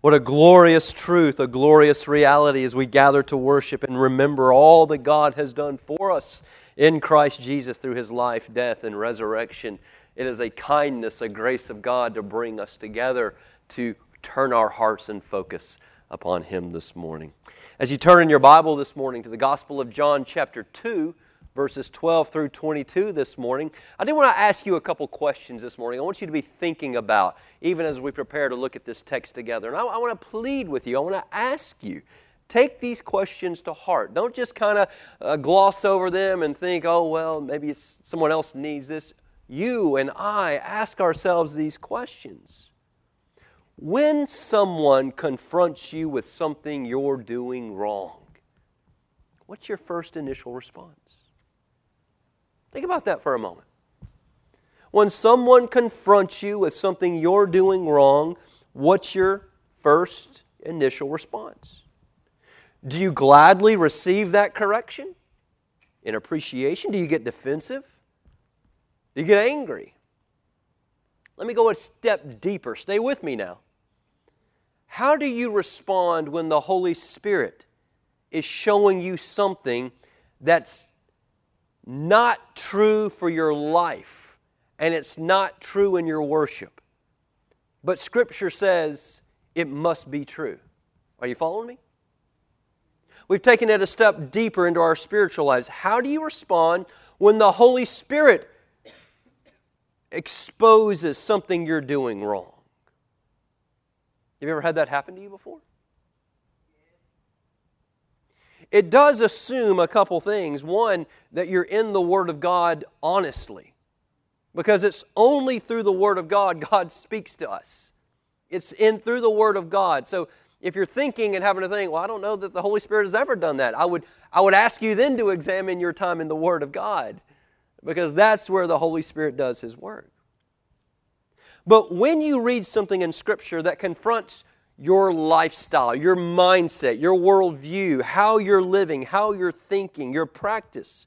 What a glorious truth, a glorious reality as we gather to worship and remember all that God has done for us in Christ Jesus through his life, death, and resurrection. It is a kindness, a grace of God to bring us together to turn our hearts and focus upon him this morning. As you turn in your Bible this morning to the Gospel of John, chapter 2, verses 12 through 22 this morning. I do want to ask you a couple questions this morning. I want you to be thinking about, even as we prepare to look at this text together. And I, I want to plead with you, I want to ask you. Take these questions to heart. Don't just kind of uh, gloss over them and think, oh, well, maybe someone else needs this. You and I ask ourselves these questions. When someone confronts you with something you're doing wrong, what's your first initial response? Think about that for a moment. When someone confronts you with something you're doing wrong, what's your first initial response? Do you gladly receive that correction in appreciation? Do you get defensive? Do you get angry? Let me go a step deeper. Stay with me now. How do you respond when the Holy Spirit is showing you something that's not true for your life, and it's not true in your worship. But Scripture says it must be true. Are you following me? We've taken it a step deeper into our spiritual lives. How do you respond when the Holy Spirit exposes something you're doing wrong? Have you ever had that happen to you before? It does assume a couple things. One, that you're in the Word of God honestly, because it's only through the Word of God God speaks to us. It's in through the Word of God. So if you're thinking and having to think, well, I don't know that the Holy Spirit has ever done that, I would, I would ask you then to examine your time in the Word of God, because that's where the Holy Spirit does His work. But when you read something in Scripture that confronts your lifestyle, your mindset, your worldview, how you're living, how you're thinking, your practice.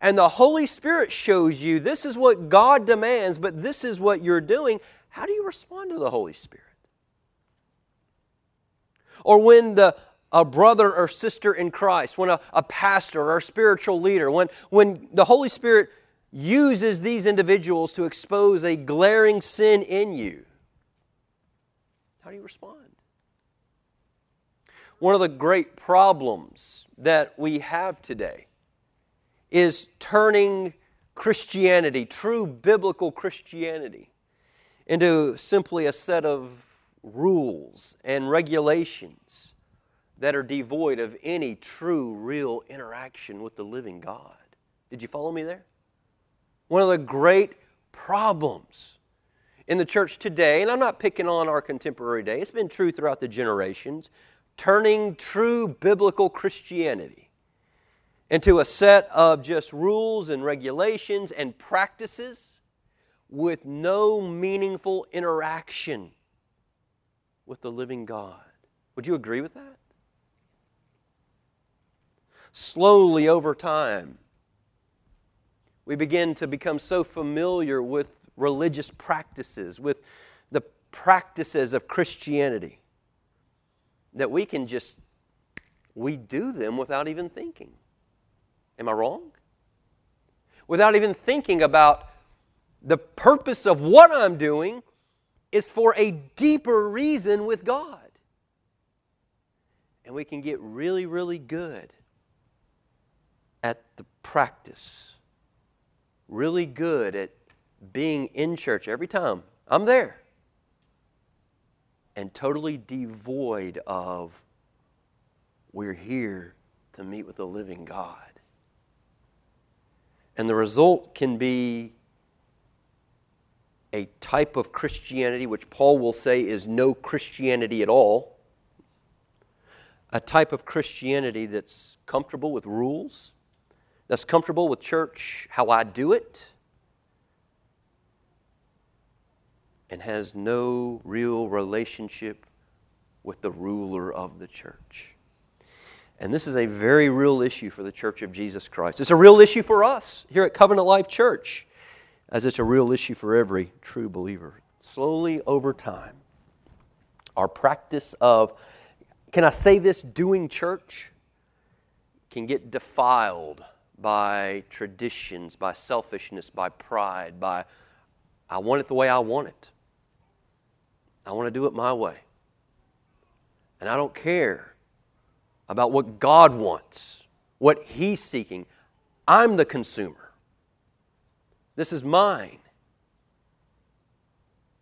And the Holy Spirit shows you this is what God demands, but this is what you're doing. How do you respond to the Holy Spirit? Or when the a brother or sister in Christ, when a, a pastor or a spiritual leader, when, when the Holy Spirit uses these individuals to expose a glaring sin in you, how do you respond? One of the great problems that we have today is turning Christianity, true biblical Christianity, into simply a set of rules and regulations that are devoid of any true, real interaction with the living God. Did you follow me there? One of the great problems in the church today, and I'm not picking on our contemporary day, it's been true throughout the generations, turning true biblical Christianity into a set of just rules and regulations and practices with no meaningful interaction with the living God. Would you agree with that? Slowly over time, we begin to become so familiar with religious practices, with the practices of Christianity, that we can just, we do them without even thinking. Am I wrong? Without even thinking about the purpose of what I'm doing is for a deeper reason with God. And we can get really, really good at the practice, really good at being in church every time. I'm there and totally devoid of we're here to meet with the living God. And the result can be a type of Christianity which Paul will say is no Christianity at all. A type of Christianity that's comfortable with rules, that's comfortable with church, how I do it, and has no real relationship with the ruler of the church. And this is a very real issue for the Church of Jesus Christ. It's a real issue for us here at Covenant Life Church, as it's a real issue for every true believer. Slowly over time, Our practice of, can I say this, doing church can get defiled by traditions, by selfishness, by pride, by I want it the way I want it. I want to do it my way. And I don't care about what God wants, what He's seeking. I'm the consumer. This is mine.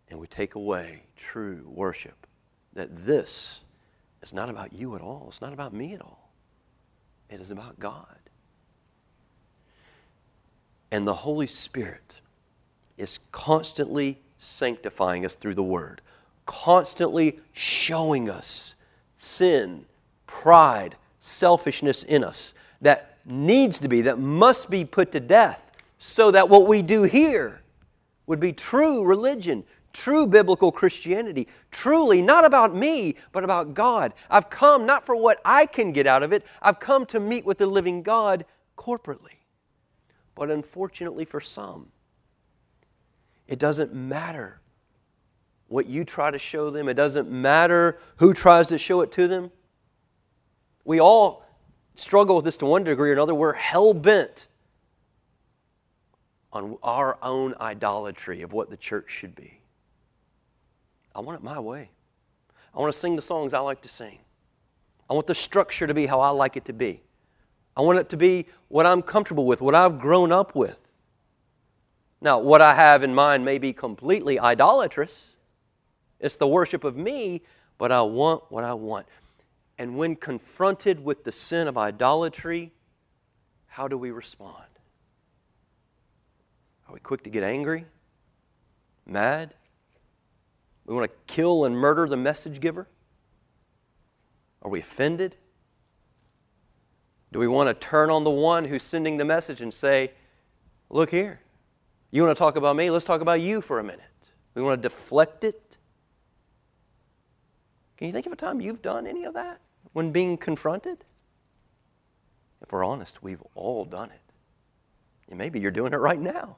And we take away true worship that this is not about you at all. It's not about me at all. It is about God. And the Holy Spirit is constantly sanctifying us through the Word, constantly showing us sin, pride, selfishness in us that needs to be, that must be put to death, so that what we do here would be true religion, true biblical Christianity, truly not about me, but about God. I've come not for what I can get out of it, I've come to meet with the living God corporately. But unfortunately for some, it doesn't matter what you try to show them, it doesn't matter who tries to show it to them. We all struggle with this to one degree or another. We're hell bent on our own idolatry of what the church should be. I want it my way. I want to sing the songs I like to sing. I want the structure to be how I like it to be. I want it to be what I'm comfortable with, what I've grown up with. Now, what I have in mind may be completely idolatrous. It's the worship of me, but I want what I want. And when confronted with the sin of idolatry, how do we respond? Are we quick to get angry? Mad? We want to kill and murder the message giver? Are we offended? Do we want to turn on the one who's sending the message and say, Look here, you want to talk about me? Let's talk about you for a minute. We want to deflect it. Can you think of a time you've done any of that when being confronted? If we're honest, we've all done it. And maybe you're doing it right now.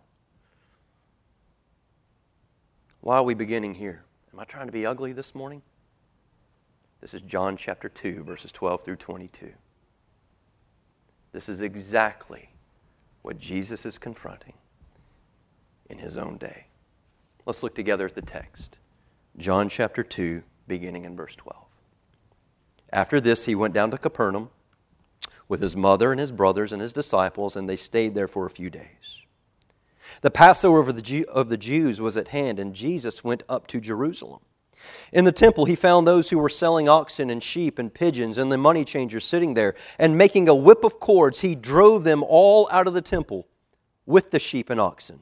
Why are we beginning here? Am I trying to be ugly this morning? This is John chapter 2, verses 12 through 22. This is exactly what Jesus is confronting in his own day. Let's look together at the text. John chapter 2, beginning in verse 12. After this, he went down to Capernaum with his mother and his brothers and his disciples, and they stayed there for a few days. The Passover of the, Jew, of the Jews was at hand, and Jesus went up to Jerusalem. In the temple, he found those who were selling oxen and sheep and pigeons, and the money changers sitting there. And making a whip of cords, he drove them all out of the temple with the sheep and oxen.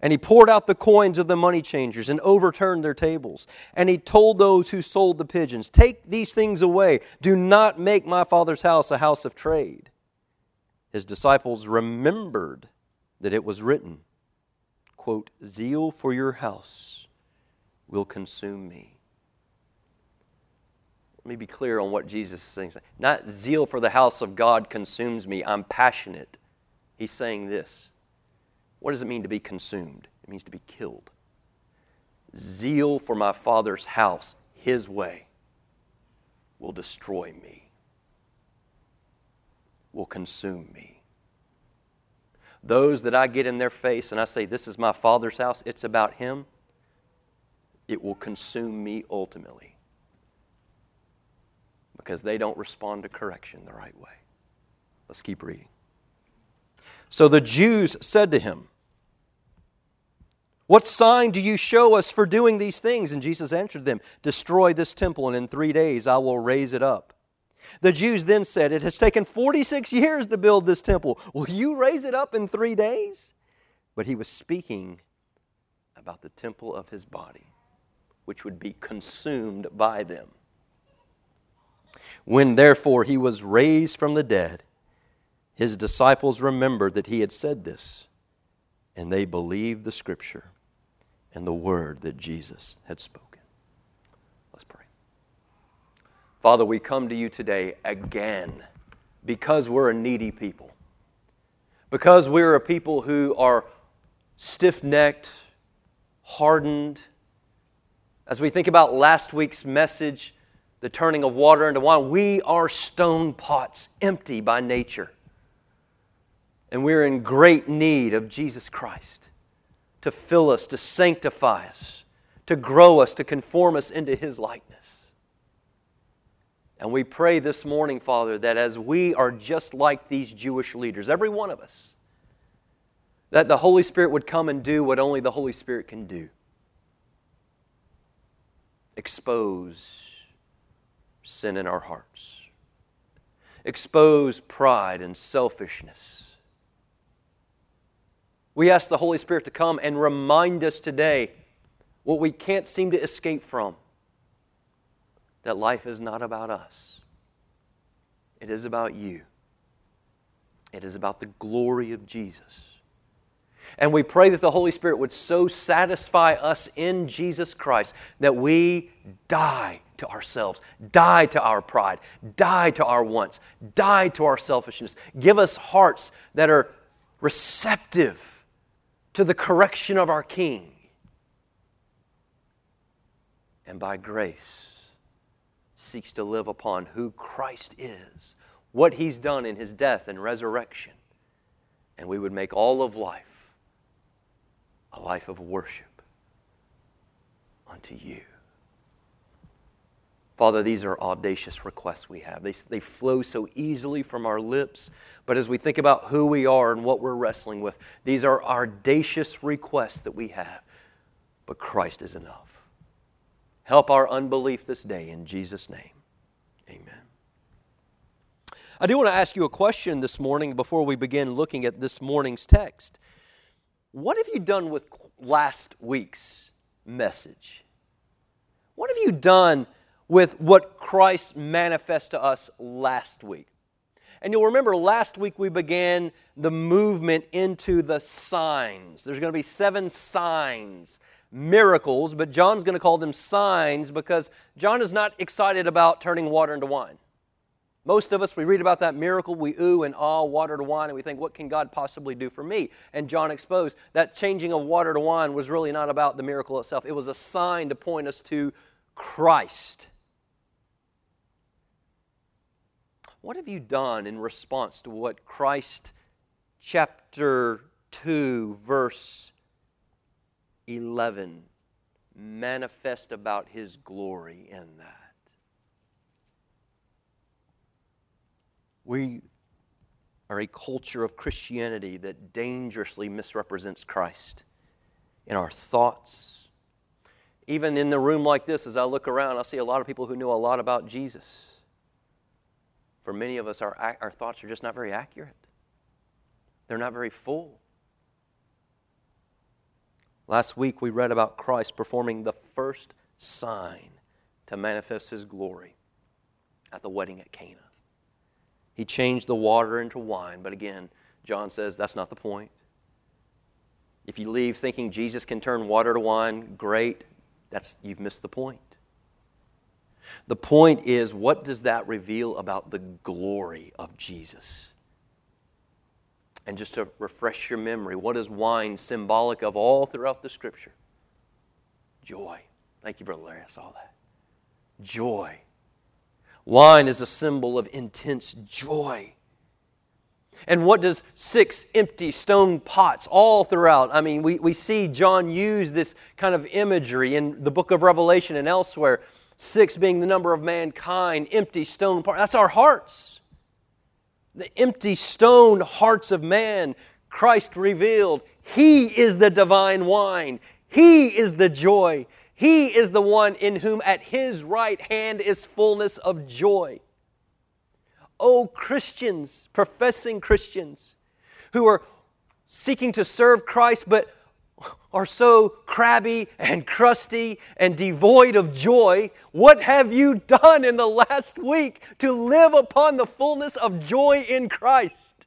And he poured out the coins of the money changers and overturned their tables. And he told those who sold the pigeons, Take these things away. Do not make my father's house a house of trade. His disciples remembered that it was written quote, zeal for your house will consume me. Let me be clear on what Jesus is saying. Not zeal for the house of God consumes me. I'm passionate. He's saying this. What does it mean to be consumed? It means to be killed. Zeal for my Father's house, His way, will destroy me, will consume me. Those that I get in their face and I say, This is my Father's house, it's about Him, it will consume me ultimately because they don't respond to correction the right way. Let's keep reading. So the Jews said to him, What sign do you show us for doing these things? And Jesus answered them, Destroy this temple, and in three days I will raise it up. The Jews then said, It has taken 46 years to build this temple. Will you raise it up in three days? But he was speaking about the temple of his body, which would be consumed by them. When therefore he was raised from the dead, his disciples remembered that he had said this, and they believed the scripture and the word that Jesus had spoken. Let's pray. Father, we come to you today again because we're a needy people. Because we're a people who are stiff necked, hardened, As we think about last week's message, the turning of water into wine, we are stone pots, empty by nature. And we're in great need of Jesus Christ to fill us, to sanctify us, to grow us, to conform us into His likeness. And we pray this morning, Father, that as we are just like these Jewish leaders, every one of us, that the Holy Spirit would come and do what only the Holy Spirit can do expose sin in our hearts, expose pride and selfishness. We ask the Holy Spirit to come and remind us today what we can't seem to escape from that life is not about us, it is about you, it is about the glory of Jesus. And we pray that the Holy Spirit would so satisfy us in Jesus Christ that we die to ourselves, die to our pride, die to our wants, die to our selfishness. Give us hearts that are receptive to the correction of our King. And by grace, seeks to live upon who Christ is, what He's done in His death and resurrection. And we would make all of life a life of worship unto you. Father, these are audacious requests we have. They, they flow so easily from our lips, but as we think about who we are and what we're wrestling with, these are audacious requests that we have. But Christ is enough. Help our unbelief this day in Jesus' name. Amen. I do want to ask you a question this morning before we begin looking at this morning's text. What have you done with last week's message? What have you done with what Christ manifested to us last week? And you'll remember last week we began the movement into the signs. There's going to be seven signs, miracles, but John's going to call them signs because John is not excited about turning water into wine. Most of us, we read about that miracle, we ooh and ah, water to wine, and we think, what can God possibly do for me? And John exposed that changing of water to wine was really not about the miracle itself, it was a sign to point us to Christ. What have you done in response to what Christ chapter 2, verse 11 manifest about his glory in that? We are a culture of Christianity that dangerously misrepresents Christ in our thoughts. Even in the room like this, as I look around, I see a lot of people who know a lot about Jesus. For many of us, our, our thoughts are just not very accurate, they're not very full. Last week, we read about Christ performing the first sign to manifest his glory at the wedding at Cana. He changed the water into wine, but again, John says that's not the point. If you leave thinking Jesus can turn water to wine, great. That's you've missed the point. The point is what does that reveal about the glory of Jesus? And just to refresh your memory, what is wine symbolic of all throughout the scripture? Joy. Thank you, Brother Larry. I saw that. Joy. Wine is a symbol of intense joy. And what does six empty stone pots all throughout? I mean, we, we see John use this kind of imagery in the book of Revelation and elsewhere. Six being the number of mankind, empty stone. That's our hearts. The empty stone hearts of man, Christ revealed. He is the divine wine. He is the joy. He is the one in whom at his right hand is fullness of joy. Oh, Christians, professing Christians, who are seeking to serve Christ but are so crabby and crusty and devoid of joy, what have you done in the last week to live upon the fullness of joy in Christ?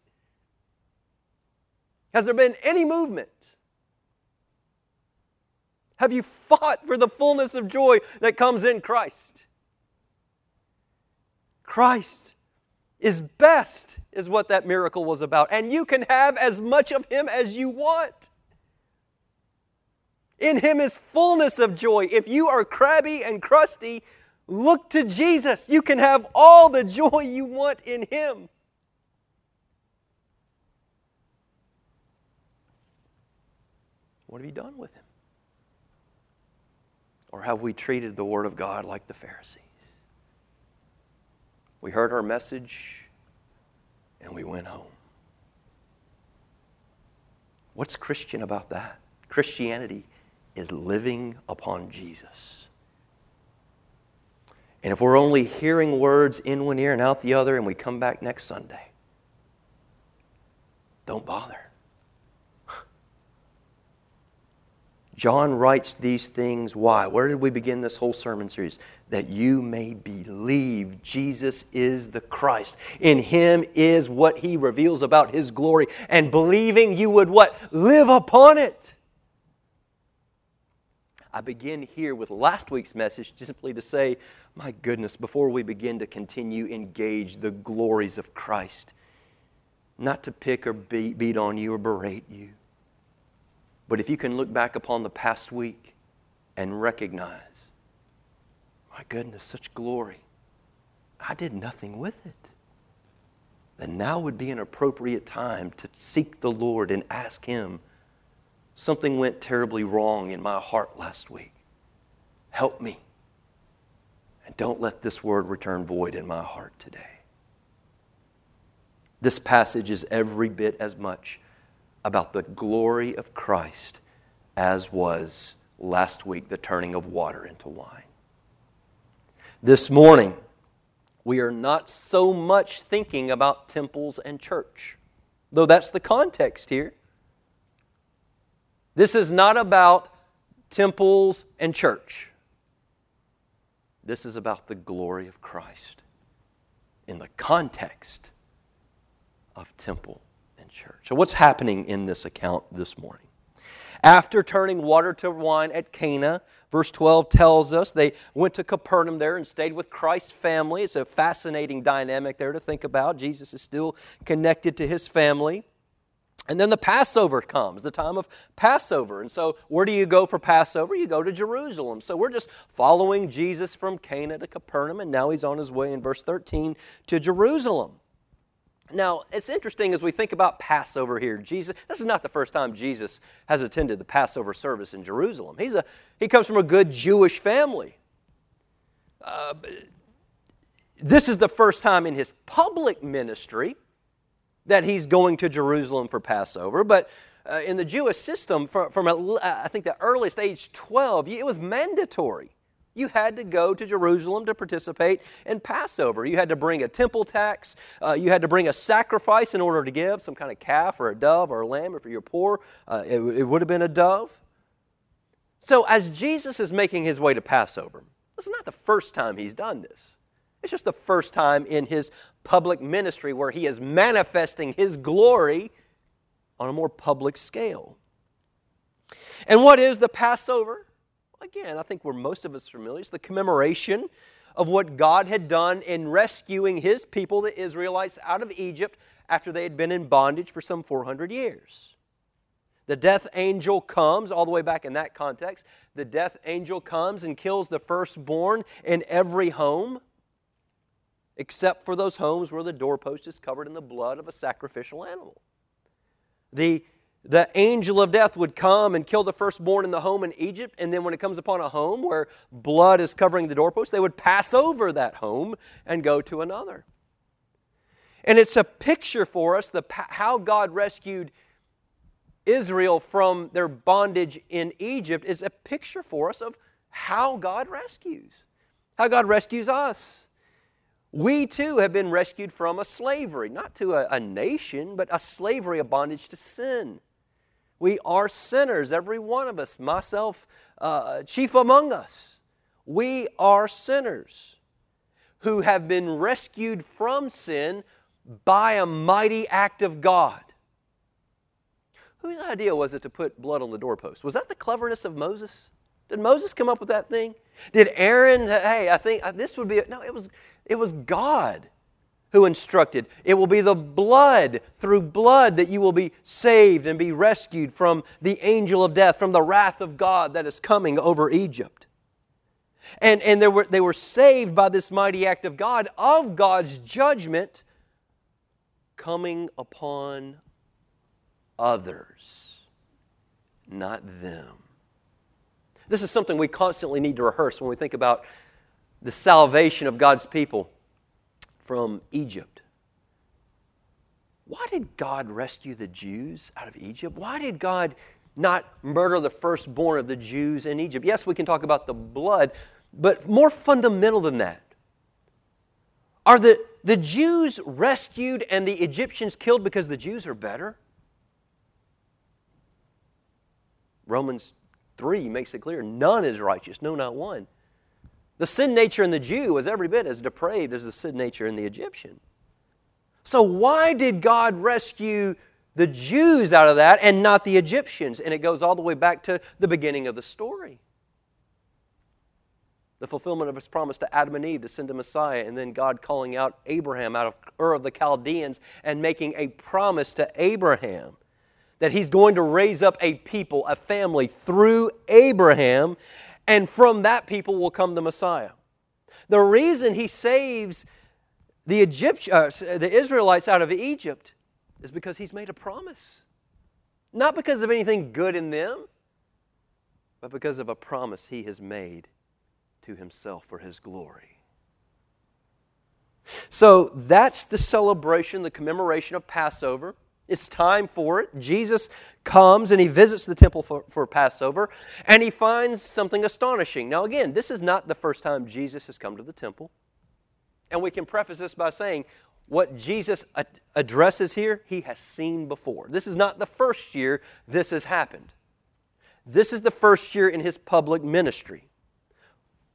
Has there been any movement? Have you fought for the fullness of joy that comes in Christ? Christ is best, is what that miracle was about. And you can have as much of Him as you want. In Him is fullness of joy. If you are crabby and crusty, look to Jesus. You can have all the joy you want in Him. What have you done with Him? Or have we treated the Word of God like the Pharisees? We heard our message and we went home. What's Christian about that? Christianity is living upon Jesus. And if we're only hearing words in one ear and out the other, and we come back next Sunday, don't bother. John writes these things. Why? Where did we begin this whole sermon series? That you may believe Jesus is the Christ. In him is what he reveals about his glory. And believing you would what? Live upon it. I begin here with last week's message simply to say, my goodness, before we begin to continue engage the glories of Christ, not to pick or beat, beat on you or berate you but if you can look back upon the past week and recognize, my goodness, such glory, I did nothing with it. Then now would be an appropriate time to seek the Lord and ask Him, something went terribly wrong in my heart last week. Help me. And don't let this word return void in my heart today. This passage is every bit as much about the glory of Christ as was last week the turning of water into wine. This morning, we are not so much thinking about temples and church, though that's the context here. This is not about temples and church. This is about the glory of Christ in the context of temple and church. So, what's happening in this account this morning? After turning water to wine at Cana, verse 12 tells us they went to Capernaum there and stayed with Christ's family. It's a fascinating dynamic there to think about. Jesus is still connected to his family. And then the Passover comes, the time of Passover. And so, where do you go for Passover? You go to Jerusalem. So, we're just following Jesus from Cana to Capernaum, and now he's on his way in verse 13 to Jerusalem. Now, it's interesting as we think about Passover here. Jesus, this is not the first time Jesus has attended the Passover service in Jerusalem. He's a, he comes from a good Jewish family. Uh, this is the first time in his public ministry that he's going to Jerusalem for Passover. But uh, in the Jewish system, from, from a, I think the earliest age 12, it was mandatory you had to go to Jerusalem to participate in Passover. You had to bring a temple tax. Uh, you had to bring a sacrifice in order to give some kind of calf or a dove or a lamb. If you're poor, uh, it, it would have been a dove. So, as Jesus is making his way to Passover, this is not the first time he's done this. It's just the first time in his public ministry where he is manifesting his glory on a more public scale. And what is the Passover? again, I think we're most of us familiar. It's the commemoration of what God had done in rescuing his people, the Israelites, out of Egypt after they had been in bondage for some 400 years. The death angel comes, all the way back in that context, the death angel comes and kills the firstborn in every home, except for those homes where the doorpost is covered in the blood of a sacrificial animal. The the angel of death would come and kill the firstborn in the home in Egypt, and then when it comes upon a home where blood is covering the doorpost, they would pass over that home and go to another. And it's a picture for us the, how God rescued Israel from their bondage in Egypt is a picture for us of how God rescues, how God rescues us. We too have been rescued from a slavery, not to a, a nation, but a slavery, a bondage to sin. We are sinners, every one of us, myself uh, chief among us. We are sinners who have been rescued from sin by a mighty act of God. Whose idea was it to put blood on the doorpost? Was that the cleverness of Moses? Did Moses come up with that thing? Did Aaron, hey, I think uh, this would be, no, it was, it was God who instructed. It will be the blood, through blood, that you will be saved and be rescued from the angel of death, from the wrath of God that is coming over Egypt. And, and they, were, they were saved by this mighty act of God, of God's judgment coming upon others, not them. This is something we constantly need to rehearse when we think about the salvation of God's people from Egypt. Why did God rescue the Jews out of Egypt? Why did God not murder the firstborn of the Jews in Egypt? Yes, we can talk about the blood, but more fundamental than that. Are the, the Jews rescued and the Egyptians killed because the Jews are better? Romans 3 makes it clear none is righteous, no, not one. The sin nature in the Jew was every bit as depraved as the sin nature in the Egyptian. So, why did God rescue the Jews out of that and not the Egyptians? And it goes all the way back to the beginning of the story. The fulfillment of his promise to Adam and Eve to send a Messiah, and then God calling out Abraham out of Ur of the Chaldeans and making a promise to Abraham that he's going to raise up a people, a family through Abraham, and from that people will come the Messiah. The reason he saves the, Egypt, uh, the Israelites out of Egypt is because he's made a promise. Not because of anything good in them, but because of a promise he has made to himself for his glory. So that's the celebration, the commemoration of Passover. It's time for it. Jesus comes and he visits the temple for, for, Passover and he finds something astonishing. Now, again, this is not the first time Jesus has come to the temple. And we can preface this by saying what Jesus addresses here, he has seen before. This is not the first year this has happened. This is the first year in his public ministry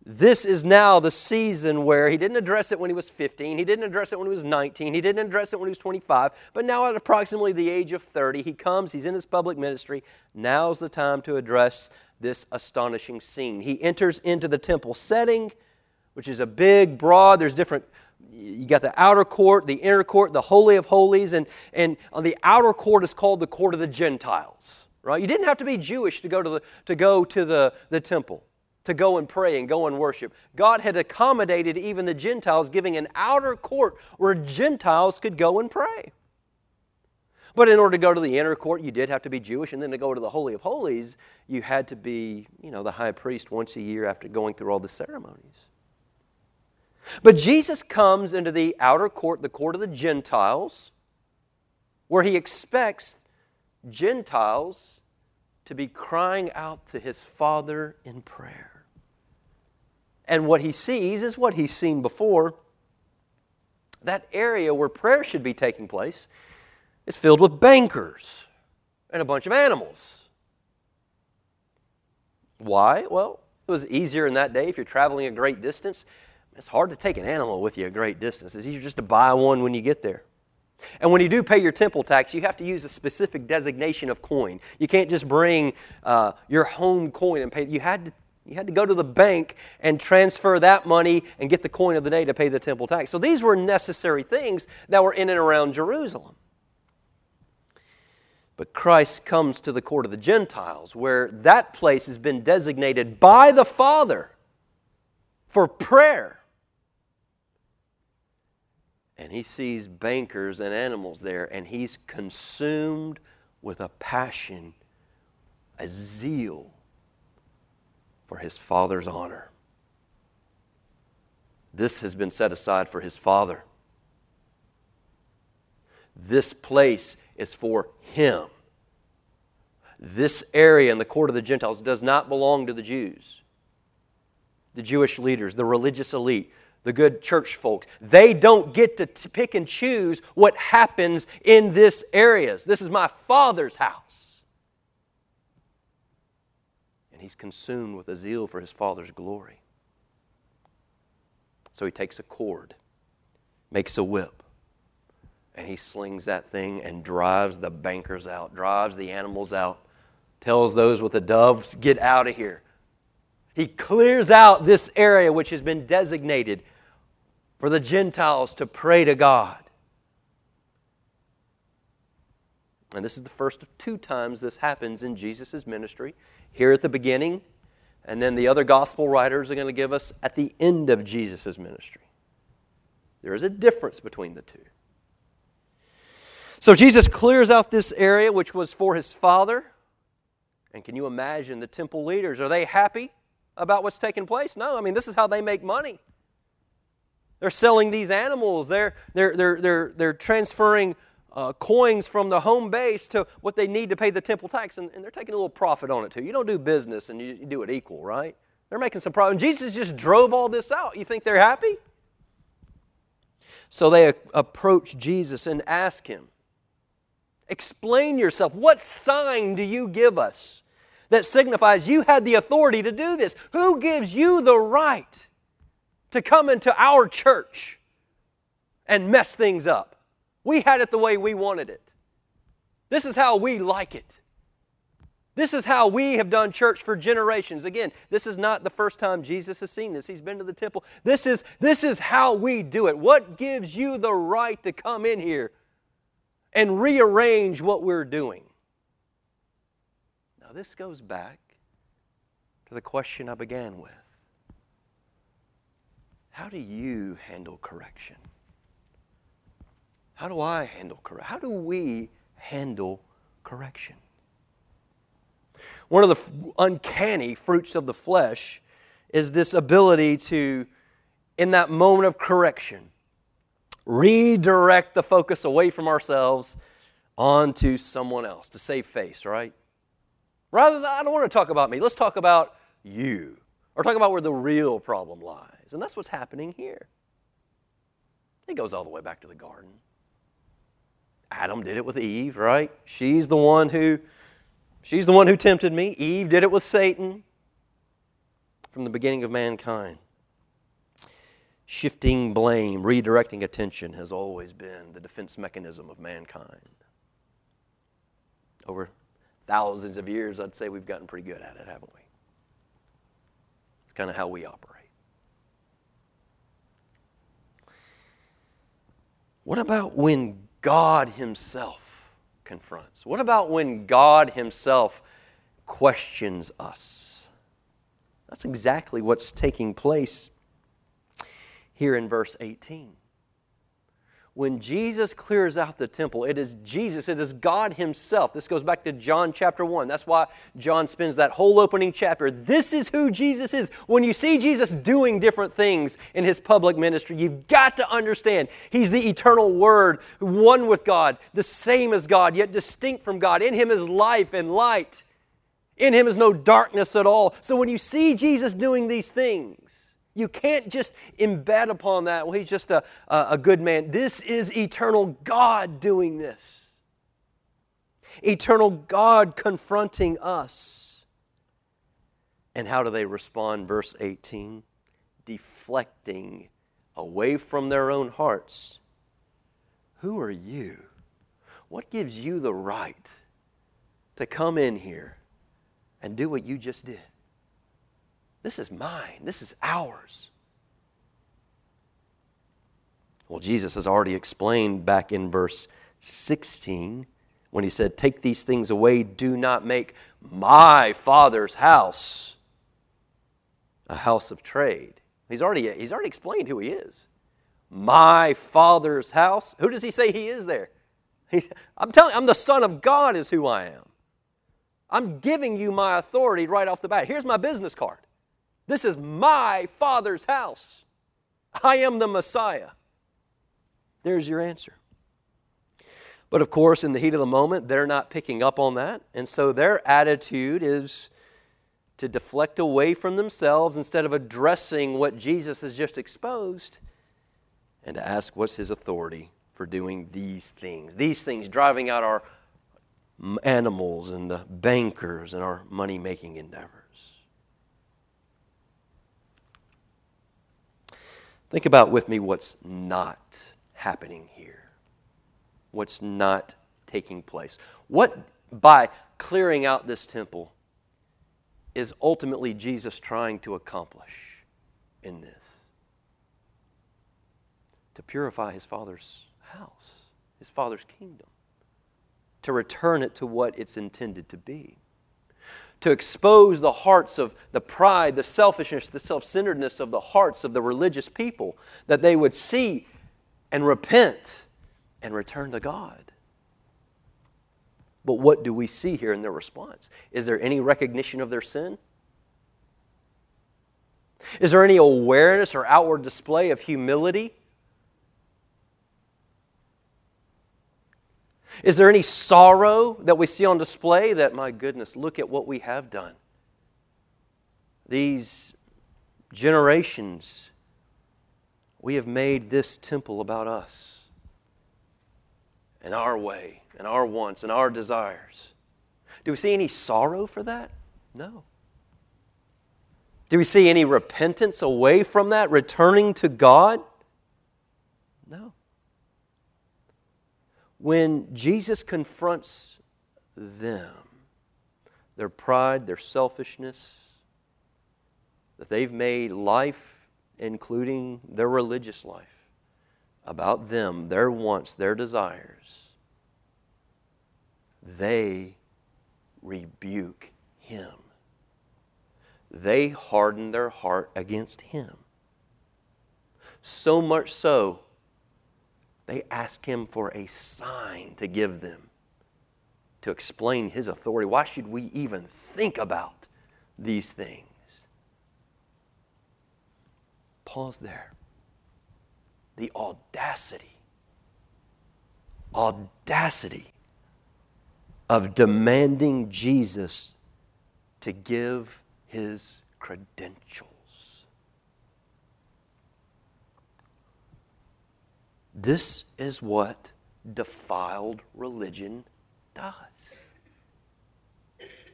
this is now the season where he didn't address it when he was 15, he didn't address it when he was 19, he didn't address it when he was 25, but now at approximately the age of 30, he comes, he's in his public ministry. Now's the time to address this astonishing scene. He enters into the temple setting, which is a big, broad, there's different you got the outer court, the inner court, the holy of holies, and, and on the outer court is called the court of the Gentiles. Right? You didn't have to be Jewish to go to the, to go to the, the temple to go and pray and go and worship. God had accommodated even the Gentiles, giving an outer court where Gentiles could go and pray. But in order to go to the inner court, you did have to be Jewish, and then to go to the Holy of Holies, you had to be, you know, the high priest once a year after going through all the ceremonies. But Jesus comes into the outer court, the court of the Gentiles, where he expects Gentiles to be crying out to his Father in prayer. And what he sees is what he's seen before. That area where prayer should be taking place is filled with bankers and a bunch of animals. Why? Well, it was easier in that day if you're traveling a great distance. It's hard to take an animal with you a great distance. It's easier just to buy one when you get there. And when you do pay your temple tax, you have to use a specific designation of coin. You can't just bring uh, your home coin and pay. You had to you had to go to the bank and transfer that money and get the coin of the day to pay the temple tax. So these were necessary things that were in and around Jerusalem. But Christ comes to the court of the Gentiles, where that place has been designated by the Father for prayer. And he sees bankers and animals there, and he's consumed with a passion, a zeal for his Father's honor. This has been set aside for his Father. This place is for him. This area in the court of the Gentiles does not belong to the Jews. The Jewish leaders, the religious elite, the good church folks, they don't get to pick and choose what happens in this areas. This is my Father's house he's consumed with a zeal for his Father's glory. So he takes a cord, makes a whip, and he slings that thing and drives the bankers out, drives the animals out, tells those with the doves, Get out of here. He clears out this area which has been designated for the Gentiles to pray to God. And this is the first of two times this happens in Jesus' ministry. Here at the beginning, and then the other gospel writers are going to give us at the end of Jesus' ministry. There is a difference between the two. So Jesus clears out this area which was for his father. And can you imagine the temple leaders? Are they happy about what's taking place? No. I mean, this is how they make money. They're selling these animals, they're, they're, they're, they're, they're transferring uh, coins from the home base to what they need to pay the temple tax, and, and, they're taking a little profit on it too. You don't do business and you, you do it equal, right? They're making some profit. And Jesus just drove all this out. You think they're happy? So they a- approach Jesus and ask him, Explain yourself. What sign do you give us that signifies you had the authority to do this? Who gives you the right to come into our church and mess things up? We had it the way we wanted it. This is how we like it. This is how we have done church for generations. Again, this is not the first time Jesus has seen this. He's been to the temple. This is, this is how we do it. What gives you the right to come in here and rearrange what we're doing. Now, this goes back to the question I began with How do you handle correction? How do I handle correction? How do we handle correction? One of the uncanny fruits of the flesh is this ability to, in that moment of correction, redirect the focus away from ourselves onto someone else to save face, right? Rather than, I don't want to talk about me, let's talk about you, or talk about where the real problem lies. And that's what's happening here. It goes all the way back to the garden. Adam did it with Eve, right? She's the one who she's the one who tempted me. Eve did it with Satan from the beginning of mankind. Shifting blame, redirecting attention has always been the defense mechanism of mankind. Over thousands of years, I'd say we've gotten pretty good at it, haven't we? It's kind of how we operate. What about when God Himself confronts? What about when God Himself questions us? That's exactly what's taking place here in verse 18. When Jesus clears out the temple, it is Jesus, it is God Himself. This goes back to John chapter 1. That's why John spends that whole opening chapter. This is who Jesus is. When you see Jesus doing different things in His public ministry, you've got to understand He's the eternal Word, one with God, the same as God, yet distinct from God. In Him is life and light. In Him is no darkness at all. So when you see Jesus doing these things, you can't just embed upon that, well, he's just a, a, a good man. This is eternal God doing this. Eternal God confronting us. And how do they respond? Verse 18 deflecting away from their own hearts. Who are you? What gives you the right to come in here and do what you just did? This is mine. This is ours. Well, Jesus has already explained back in verse 16 when he said, Take these things away, do not make my Father's house a house of trade. He's already, he's already explained who he is. My Father's house. Who does he say he is there? He, I'm telling you, I'm the Son of God, is who I am. I'm giving you my authority right off the bat. Here's my business card. This is my Father's house. I am the Messiah. There's your answer. But of course, in the heat of the moment, they're not picking up on that. And so their attitude is to deflect away from themselves instead of addressing what Jesus has just exposed and to ask what's his authority for doing these things. These things, driving out our animals and the bankers and our money making endeavors. Think about with me what's not happening here. What's not taking place. What, by clearing out this temple, is ultimately Jesus trying to accomplish in this? to purify his Father's house, his Father's kingdom, to return it to what it's intended to be to expose the hearts of the pride, the selfishness, the self centeredness of the hearts of the religious people, that they would see and repent and return to God. But what do we see here in their response? Is there any recognition of their sin? Is there any awareness or outward display of humility? Is there any sorrow that we see on display that, my goodness, look at what we have done? These generations, we have made this temple about us and our way and our wants and our desires. Do we see any sorrow for that? No. Do we see any repentance away from that, returning to God? No. When Jesus confronts them, their pride, their selfishness, that they've made life, including their religious life, about them, their wants, their desires, they rebuke him. They harden their heart against him. So much so they ask him for a sign to give them to explain his authority. Why should we even think about these things? Pause there. The audacity, audacity of demanding Jesus to give his credentials. This is what defiled religion does.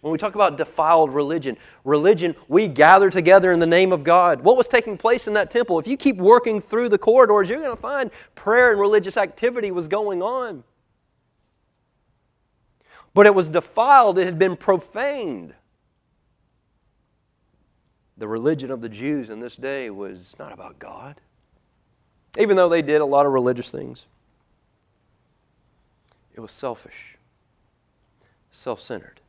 When we talk about defiled religion, religion, we gather together in the name of God. What was taking place in that temple? If you keep working through the corridors, you're going to find prayer and religious activity was going on. But it was defiled, it had been profaned. The religion of the Jews in this day was not about God even though they did a lot of religious things. It was selfish, self centered,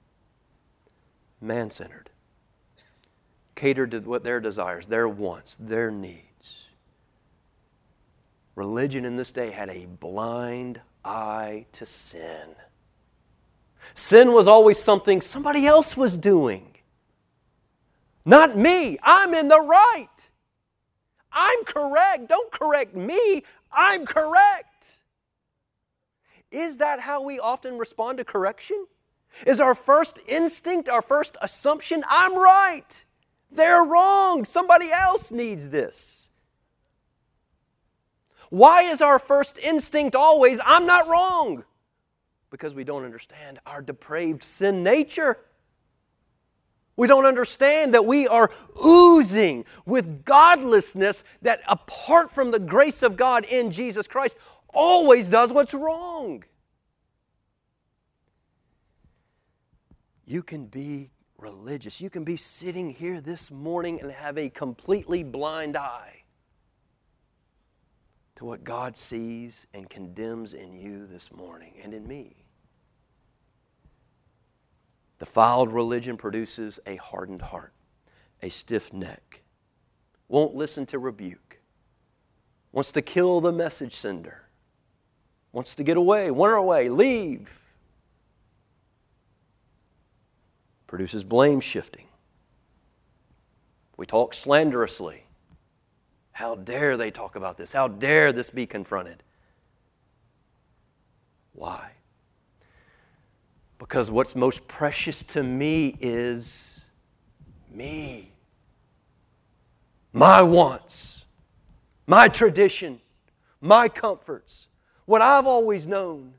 man centered, catered to what their desires, their wants, their needs. Religion in this day had a blind eye to sin. Sin was always something somebody else was doing. Not me. I'm in the right. I'm correct. Don't correct me. I'm correct. Is that how we often respond to correction? Is our first instinct, our first assumption, I'm right. They're wrong. Somebody else needs this. Why is our first instinct always, I'm not wrong? Because we don't understand our depraved sin nature. We don't understand that we are oozing with godlessness that, apart from the grace of God in Jesus Christ, always does what's wrong. You can be religious. You can be sitting here this morning and have a completely blind eye to what God sees and condemns in you this morning and in me. Defiled religion produces a hardened heart, a stiff neck, won't listen to rebuke, wants to kill the message sender, wants to get away, wander away, leave. Produces blame shifting. We talk slanderously. How dare they talk about this? How dare this be confronted? Why? Because what's most precious to me is me. My wants, my tradition, my comforts, what I've always known.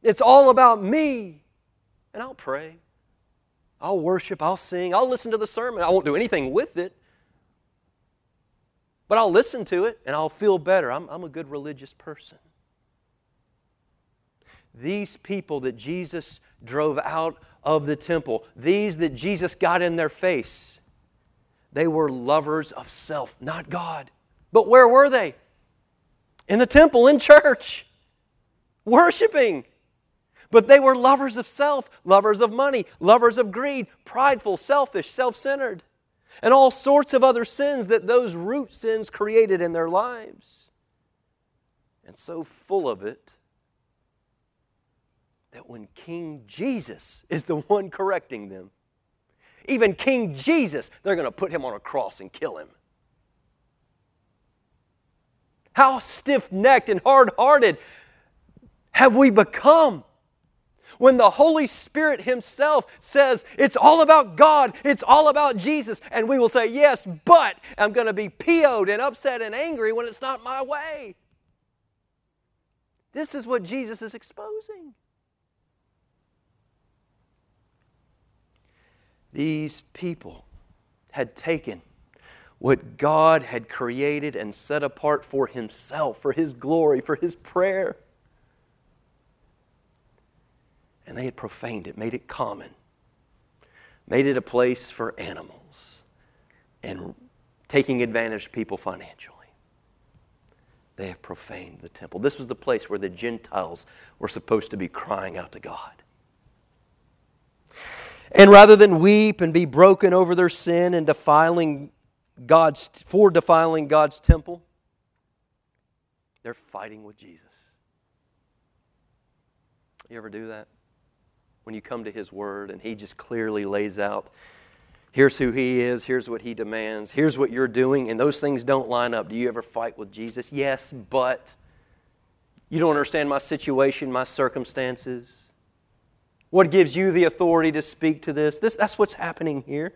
It's all about me. And I'll pray. I'll worship. I'll sing. I'll listen to the sermon. I won't do anything with it. But I'll listen to it and I'll feel better. I'm, I'm a good religious person. These people that Jesus drove out of the temple, these that Jesus got in their face, they were lovers of self, not God. But where were they? in the temple, in church, worshiping. But they were lovers of self, lovers of money, lovers of greed, prideful, selfish, self centered, and all sorts of other sins that those root sins created in their lives. And so full of it that when King Jesus is the one correcting them, even King Jesus, they're going to put him on a cross and kill him. How stiff necked and hard hearted have we become? when the Holy Spirit Himself says it's all about God, it's all about Jesus, and we will say, Yes, but I'm going to be PO'd and upset and angry when it's not my way. This is what Jesus is exposing. These people had taken what God had created and set apart for Himself, for His glory, for His prayer and they had profaned it, made it common, made it a place for animals, and taking advantage of people financially. They have profaned the temple. This was the place where the Gentiles were supposed to be crying out to God. And rather than weep and be broken over their sin and defiling God's for defiling God's temple, they're fighting with Jesus. You ever do that? when you come to His Word and He just clearly lays out here's who He is, here's what He demands, here's what you're doing, and those things don't line up. Do you ever fight with Jesus? Yes, but you don't understand my situation, my circumstances. What gives you the authority to speak to this? this that's what's happening here.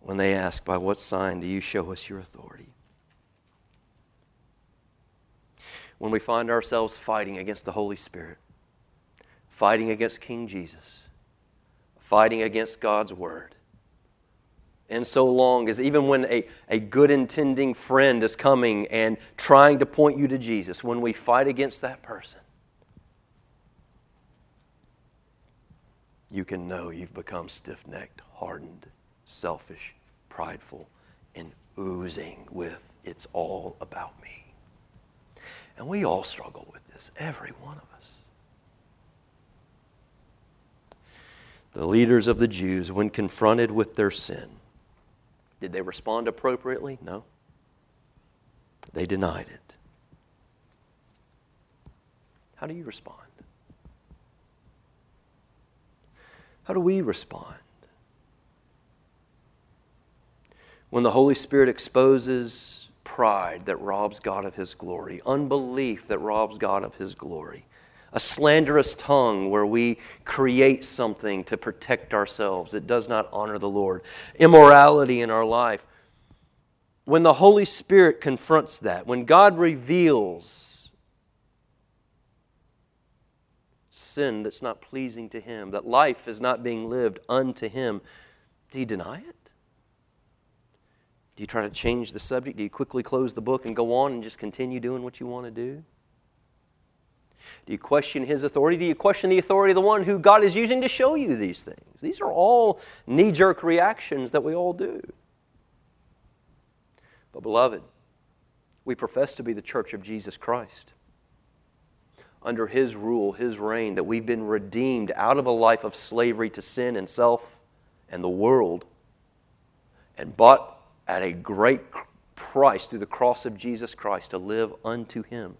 When they ask, By what sign do you show us your authority? When we find ourselves fighting against the Holy Spirit, fighting against King Jesus, fighting against God's Word. And so long as even when a, a good intending friend is coming and trying to point you to Jesus, when we fight against that person, you can know you've become stiff necked, hardened, selfish, prideful, and oozing with, it's all about me. And we all struggle with this, every one of us. the leaders of the Jews, when confronted with their sin, did they respond appropriately? No. They denied it. How do you respond? How do we respond? When the Holy Spirit exposes pride that robs God of His glory, unbelief that robs God of His glory, a slanderous tongue where we create something to protect ourselves that does not honor the Lord, immorality in our life. When the Holy Spirit confronts that, when God reveals sin that's not pleasing to Him, that life is not being lived unto Him, do you deny it? Do you try to change the subject? Do you quickly close the book and go on and just continue doing what you want to do? Do you question his authority? Do you question the authority of the one who God is using to show you these things? These are all knee jerk reactions that we all do. But, beloved, we profess to be the church of Jesus Christ. Under his rule, his reign, that we've been redeemed out of a life of slavery to sin and self and the world and bought at a great price through the cross of Jesus Christ to live unto him.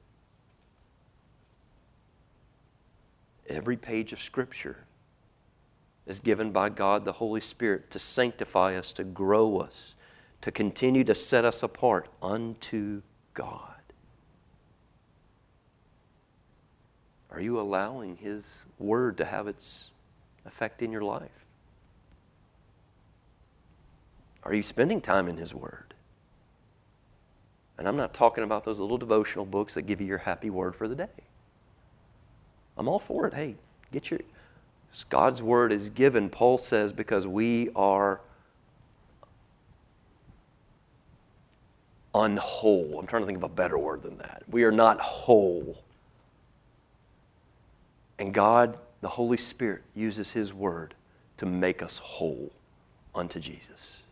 Every page of Scripture is given by God the Holy Spirit to sanctify us, to grow us, to continue to set us apart unto God. Are you allowing His Word to have its effect in your life? Are you spending time in His Word? And I'm not talking about those little devotional books that give you your happy word for the day. I'm all for it. Hey, get your. God's word is given, Paul says, because we are unwhole. I'm trying to think of a better word than that. We are not whole. And God, the Holy Spirit, uses His word to make us whole unto Jesus.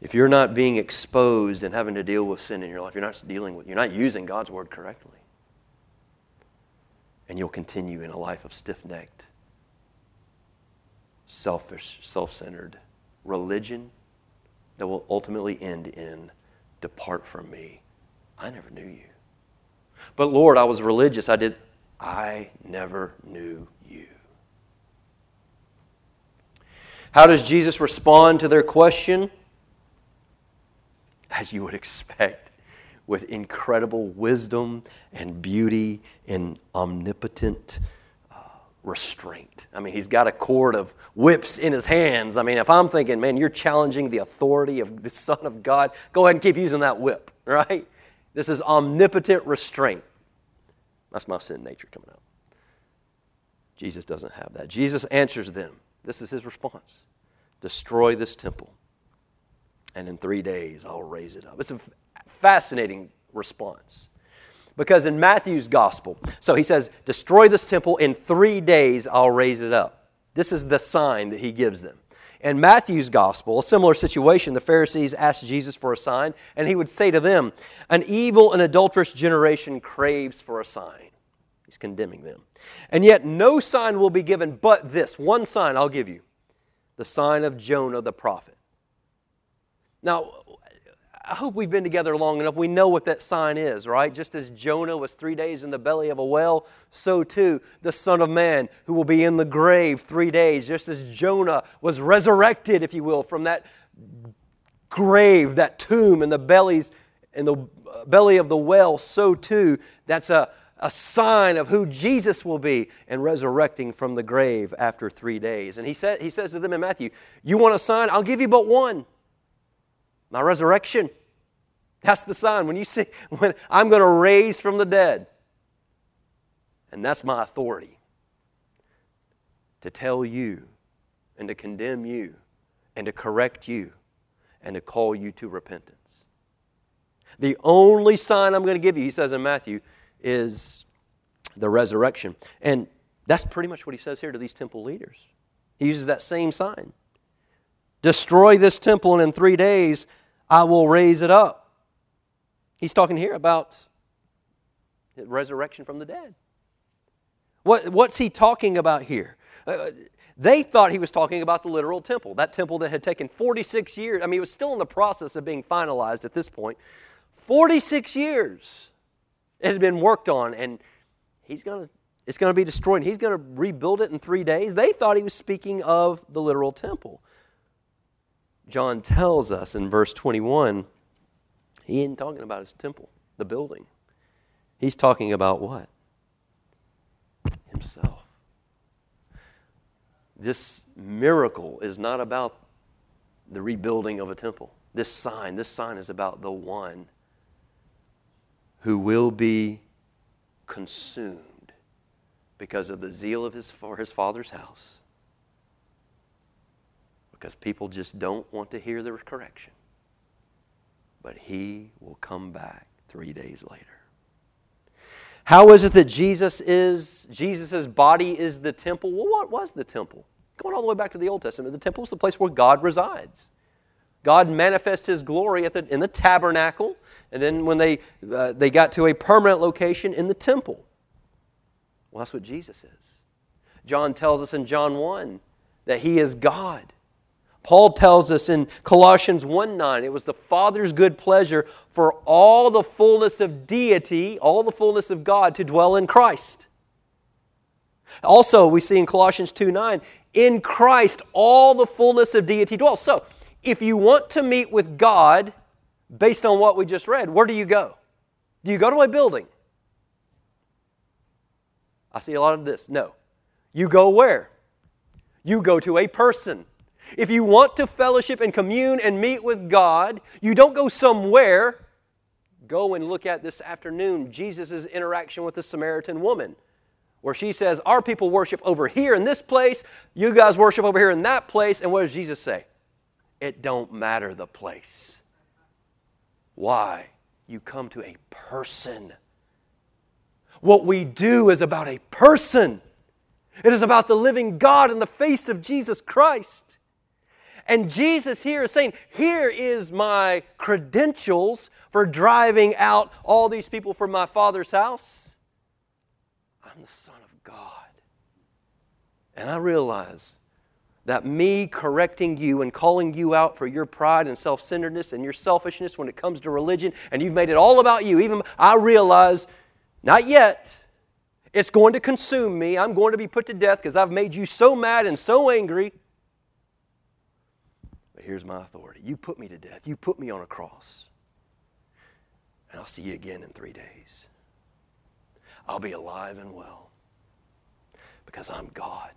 If you're not being exposed and having to deal with sin in your life, you're not dealing with, you're not using God's word correctly. And you'll continue in a life of stiff necked, selfish, self centered religion that will ultimately end in depart from me. I never knew you. But Lord, I was religious. I did. I never knew you. How does Jesus respond to their question? As you would expect, with incredible wisdom and beauty and omnipotent uh, restraint. I mean, he's got a cord of whips in his hands. I mean, if I'm thinking, man, you're challenging the authority of the Son of God, go ahead and keep using that whip, right? This is omnipotent restraint. That's my sin nature coming out. Jesus doesn't have that. Jesus answers them. This is his response Destroy this temple, and in three days I'll raise it up. It's a fascinating response. Because in Matthew's gospel, so he says, Destroy this temple, in three days I'll raise it up. This is the sign that he gives them. In Matthew's gospel, a similar situation, the Pharisees asked Jesus for a sign, and he would say to them, An evil and adulterous generation craves for a sign. He's condemning them. And yet, no sign will be given but this one sign I'll give you the sign of Jonah the prophet. Now, I hope we've been together long enough. We know what that sign is, right? Just as Jonah was three days in the belly of a whale, so too the Son of Man, who will be in the grave three days, just as Jonah was resurrected, if you will, from that grave, that tomb in the bellies, in the uh, belly of the whale, so too that's a, a sign of who Jesus will be and resurrecting from the grave after three days. And he, said, he says to them in Matthew, You want a sign? I'll give you but one my resurrection. That's the sign. When you see, when I'm going to raise from the dead. And that's my authority to tell you and to condemn you and to correct you and to call you to repentance. The only sign I'm going to give you, he says in Matthew, is the resurrection. And that's pretty much what he says here to these temple leaders. He uses that same sign. Destroy this temple, and in three days I will raise it up. He's talking here about resurrection from the dead. What, what's he talking about here? Uh, they thought he was talking about the literal temple, that temple that had taken 46 years. I mean, it was still in the process of being finalized at this point. 46 years it had been worked on, and he's going to it's going to be destroyed. He's going to rebuild it in three days. They thought he was speaking of the literal temple. John tells us in verse 21, he ain't talking about his temple, the building. He's talking about what? Himself. This miracle is not about the rebuilding of a temple. This sign, this sign is about the one who will be consumed because of the zeal of his, for his father's house because people just don't want to hear the correction. But he will come back three days later. How is it that Jesus is, Jesus' body is the temple? Well, what was the temple? Going all the way back to the Old Testament, the temple is the place where God resides. God manifests his glory the, in the tabernacle, and then when they, uh, they got to a permanent location in the temple. Well, that's what Jesus is. John tells us in John 1 that he is God. Paul tells us in Colossians 1 9, it was the Father's good pleasure for all the fullness of deity, all the fullness of God to dwell in Christ. Also, we see in Colossians 2 9, in Christ all the fullness of deity dwells. So, if you want to meet with God based on what we just read, where do you go? Do you go to a building? I see a lot of this. No. You go where? You go to a person. If you want to fellowship and commune and meet with God, you don't go somewhere. Go and look at this afternoon Jesus' interaction with the Samaritan woman, where she says, Our people worship over here in this place, you guys worship over here in that place. And what does Jesus say? It don't matter the place. Why? You come to a person. What we do is about a person. It is about the living God in the face of Jesus Christ. And Jesus here is saying, Here is my credentials for driving out all these people from my Father's house. I'm the Son of God. And I realize that me correcting you and calling you out for your pride and self centeredness and your selfishness when it comes to religion, and you've made it all about you, even I realize, not yet. It's going to consume me. I'm going to be put to death because I've made you so mad and so angry. Here's my authority. You put me to death. You put me on a cross. And I'll see you again in three days. I'll be alive and well because I'm God.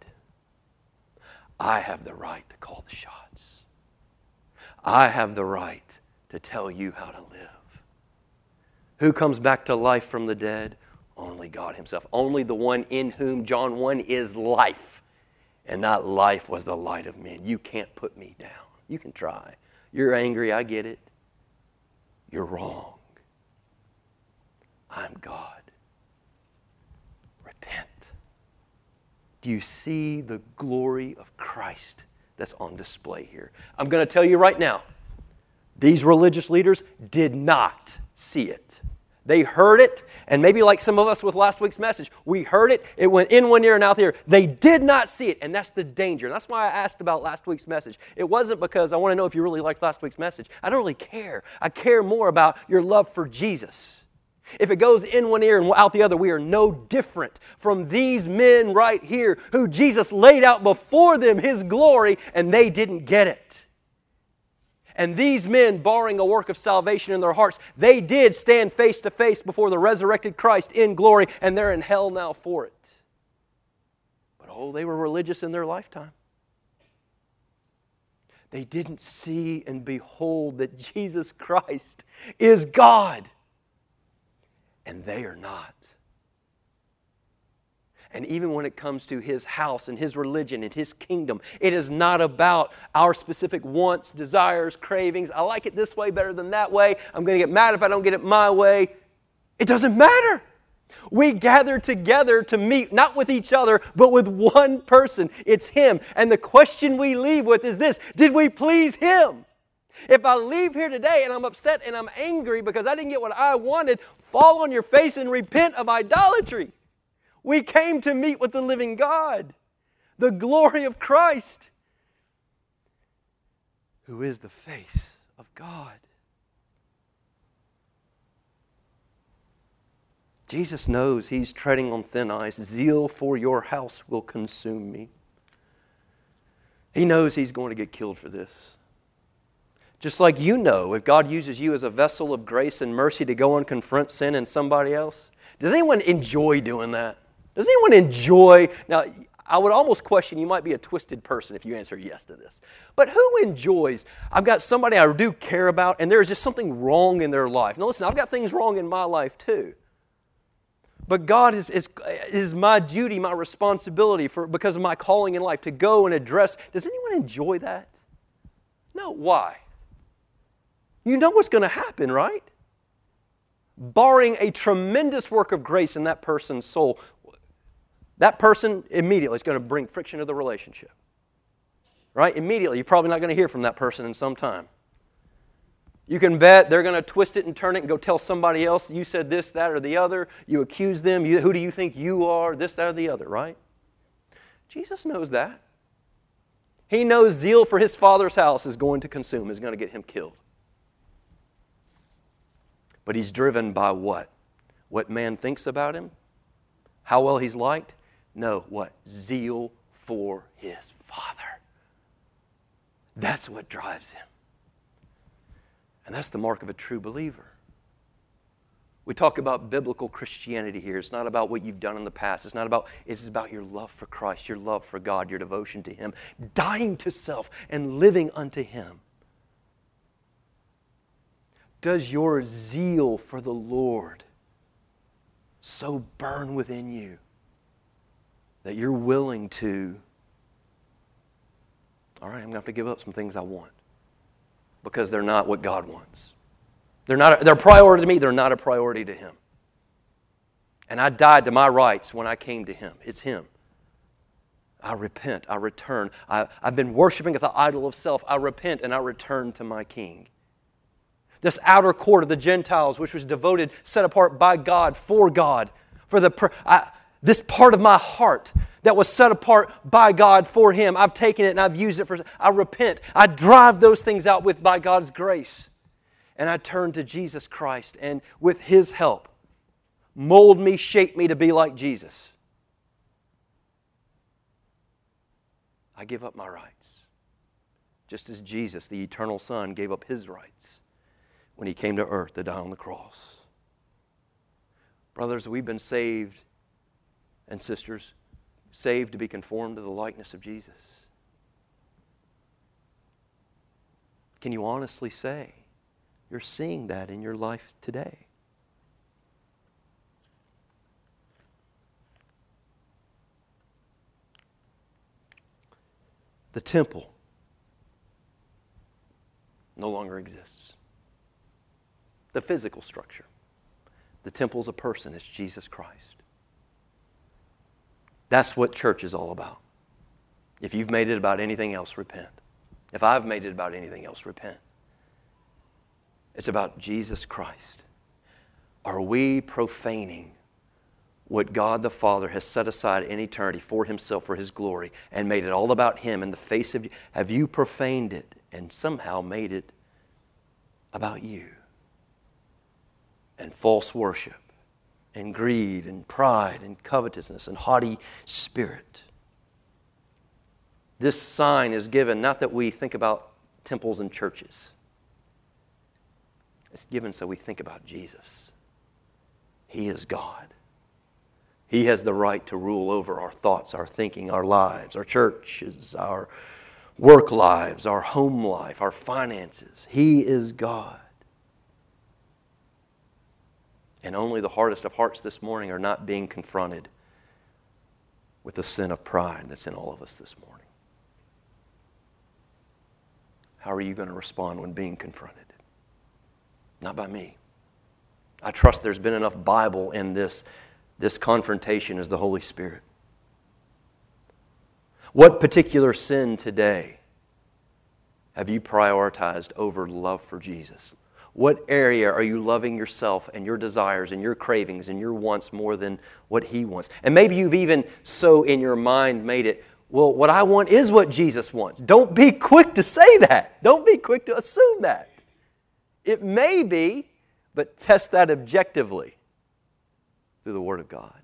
I have the right to call the shots. I have the right to tell you how to live. Who comes back to life from the dead? Only God Himself. Only the one in whom John 1 is life. And that life was the light of men. You can't put me down. You can try. You're angry, I get it. You're wrong. I'm God. Repent. Do you see the glory of Christ that's on display here? I'm going to tell you right now these religious leaders did not see it. They heard it, and maybe like some of us with last week's message, we heard it, it went in one ear and out the other. They did not see it, and that's the danger. That's why I asked about last week's message. It wasn't because I want to know if you really liked last week's message. I don't really care. I care more about your love for Jesus. If it goes in one ear and out the other, we are no different from these men right here who Jesus laid out before them his glory and they didn't get it. And these men, barring a work of salvation in their hearts, they did stand face to face before the resurrected Christ in glory, and they're in hell now for it. But oh, they were religious in their lifetime. They didn't see and behold that Jesus Christ is God and they are not. And even when it comes to his house and his religion and his kingdom, it is not about our specific wants, desires, cravings. I like it this way better than that way. I'm going to get mad if I don't get it my way. It doesn't matter. We gather together to meet, not with each other, but with one person. It's Him. And the question we leave with is this Did we please Him? If I leave here today and I'm upset and I'm angry because I didn't get what I wanted, fall on your face and repent of idolatry. We came to meet with the living God, the glory of Christ, who is the face of God. Jesus knows he's treading on thin ice. Zeal for your house will consume me. He knows he's going to get killed for this. Just like you know, if God uses you as a vessel of grace and mercy to go and confront sin in somebody else, does anyone enjoy doing that? Does anyone enjoy? Now, I would almost question you might be a twisted person if you answer yes to this. But who enjoys? I've got somebody I do care about, and there's just something wrong in their life. Now, listen, I've got things wrong in my life too. But God is, is, is my duty, my responsibility for because of my calling in life to go and address. Does anyone enjoy that? No. Why? You know what's going to happen, right? Barring a tremendous work of grace in that person's soul, that person immediately is going to bring friction to the relationship. Right? Immediately, you're probably not going to hear from that person in some time. You can bet they're going to twist it and turn it and go tell somebody else you said this, that, or the other. You accuse them. You, who do you think you are? This, that, or the other, right? Jesus knows that. He knows zeal for his father's house is going to consume, is going to get him killed. But he's driven by what? What man thinks about him? How well he's liked? No, what? Zeal for his Father. That's what drives him. And that's the mark of a true believer. We talk about biblical Christianity here. It's not about what you've done in the past. It's not about, it's about your love for Christ, your love for God, your devotion to Him, dying to self and living unto Him. Does your zeal for the Lord so burn within you that you're willing to, all right, I'm going to have to give up some things I want because they're not what God wants. They're, not a, they're a priority to me, they're not a priority to Him. And I died to my rights when I came to Him. It's Him. I repent, I return. I, I've been worshiping at the idol of self. I repent and I return to my King. This outer court of the Gentiles, which was devoted, set apart by God, for God, for the I, this part of my heart that was set apart by God for Him, I've taken it and I've used it for. I repent. I drive those things out with by God's grace, and I turn to Jesus Christ, and with His help, mold me, shape me to be like Jesus. I give up my rights. Just as Jesus, the eternal Son, gave up his rights when he came to earth to die on the cross. Brothers, we've been saved, and sisters, saved to be conformed to the likeness of Jesus. Can you honestly say you're seeing that in your life today? the temple no longer exists. The physical structure. The temple is a person, it's Jesus Christ. That's what church is all about. If you've made it about anything else, repent. If I've made it about anything else, repent. It's about Jesus Christ. Are we profaning what God the Father has set aside in eternity for Himself, for His glory, and made it all about Him in the face of you? Have you profaned it and somehow made it about you? And false worship, and greed, and pride, and covetousness, and haughty spirit. This sign is given not that we think about temples and churches, it's given so we think about Jesus. He is God. He has the right to rule over our thoughts, our thinking, our lives, our churches, our work lives, our home life, our finances. He is God. And only the hardest of hearts this morning are not being confronted with the sin of pride that's in all of us this morning. How are you going to respond when being confronted? Not by me. I trust there's been enough Bible in this this confrontation is the Holy Spirit. What particular sin today have you prioritized over love for Jesus? What area are you loving yourself and your desires and your cravings and your wants more than what He wants? And maybe you've even so in your mind made it, well, what I want is what Jesus wants. Don't be quick to say that. Don't be quick to assume that. It may be, but test that objectively through the Word of God.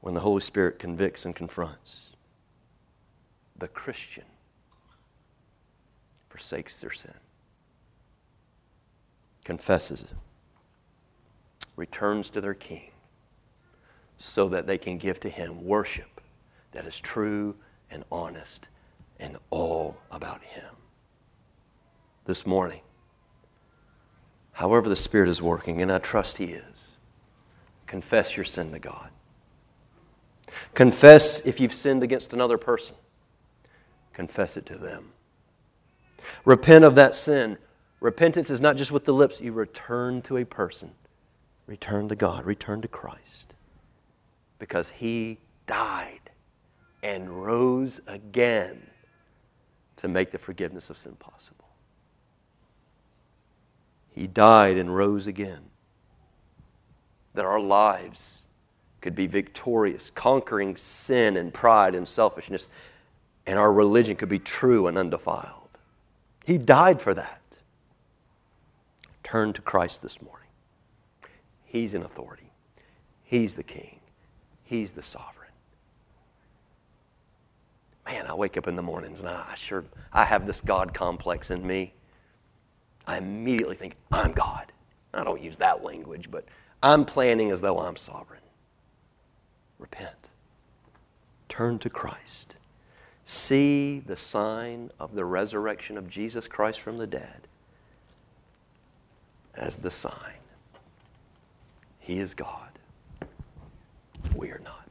When the Holy Spirit convicts and confronts, the Christian forsakes their sin, confesses it, returns to their King, so that they can give to Him worship that is true and honest and all about Him. This morning, however the Spirit is working, and I trust He is, confess your sin to God. Confess if you've sinned against another person, confess it to them. Repent of that sin. Repentance is not just with the lips, you return to a person. Return to God, return to Christ. Because He died and rose again to make the forgiveness of sin possible. He died and rose again. That our lives could be victorious, conquering sin and pride and selfishness, and our religion could be true and undefiled. He died for that. Turn to Christ this morning. He's in authority, He's the King, He's the sovereign. Man, I wake up in the mornings and I sure I have this God complex in me. I immediately think, I'm God. I don't use that language, but I'm planning as though I'm sovereign. Repent. Turn to Christ. See the sign of the resurrection of Jesus Christ from the dead as the sign. He is God. We are not.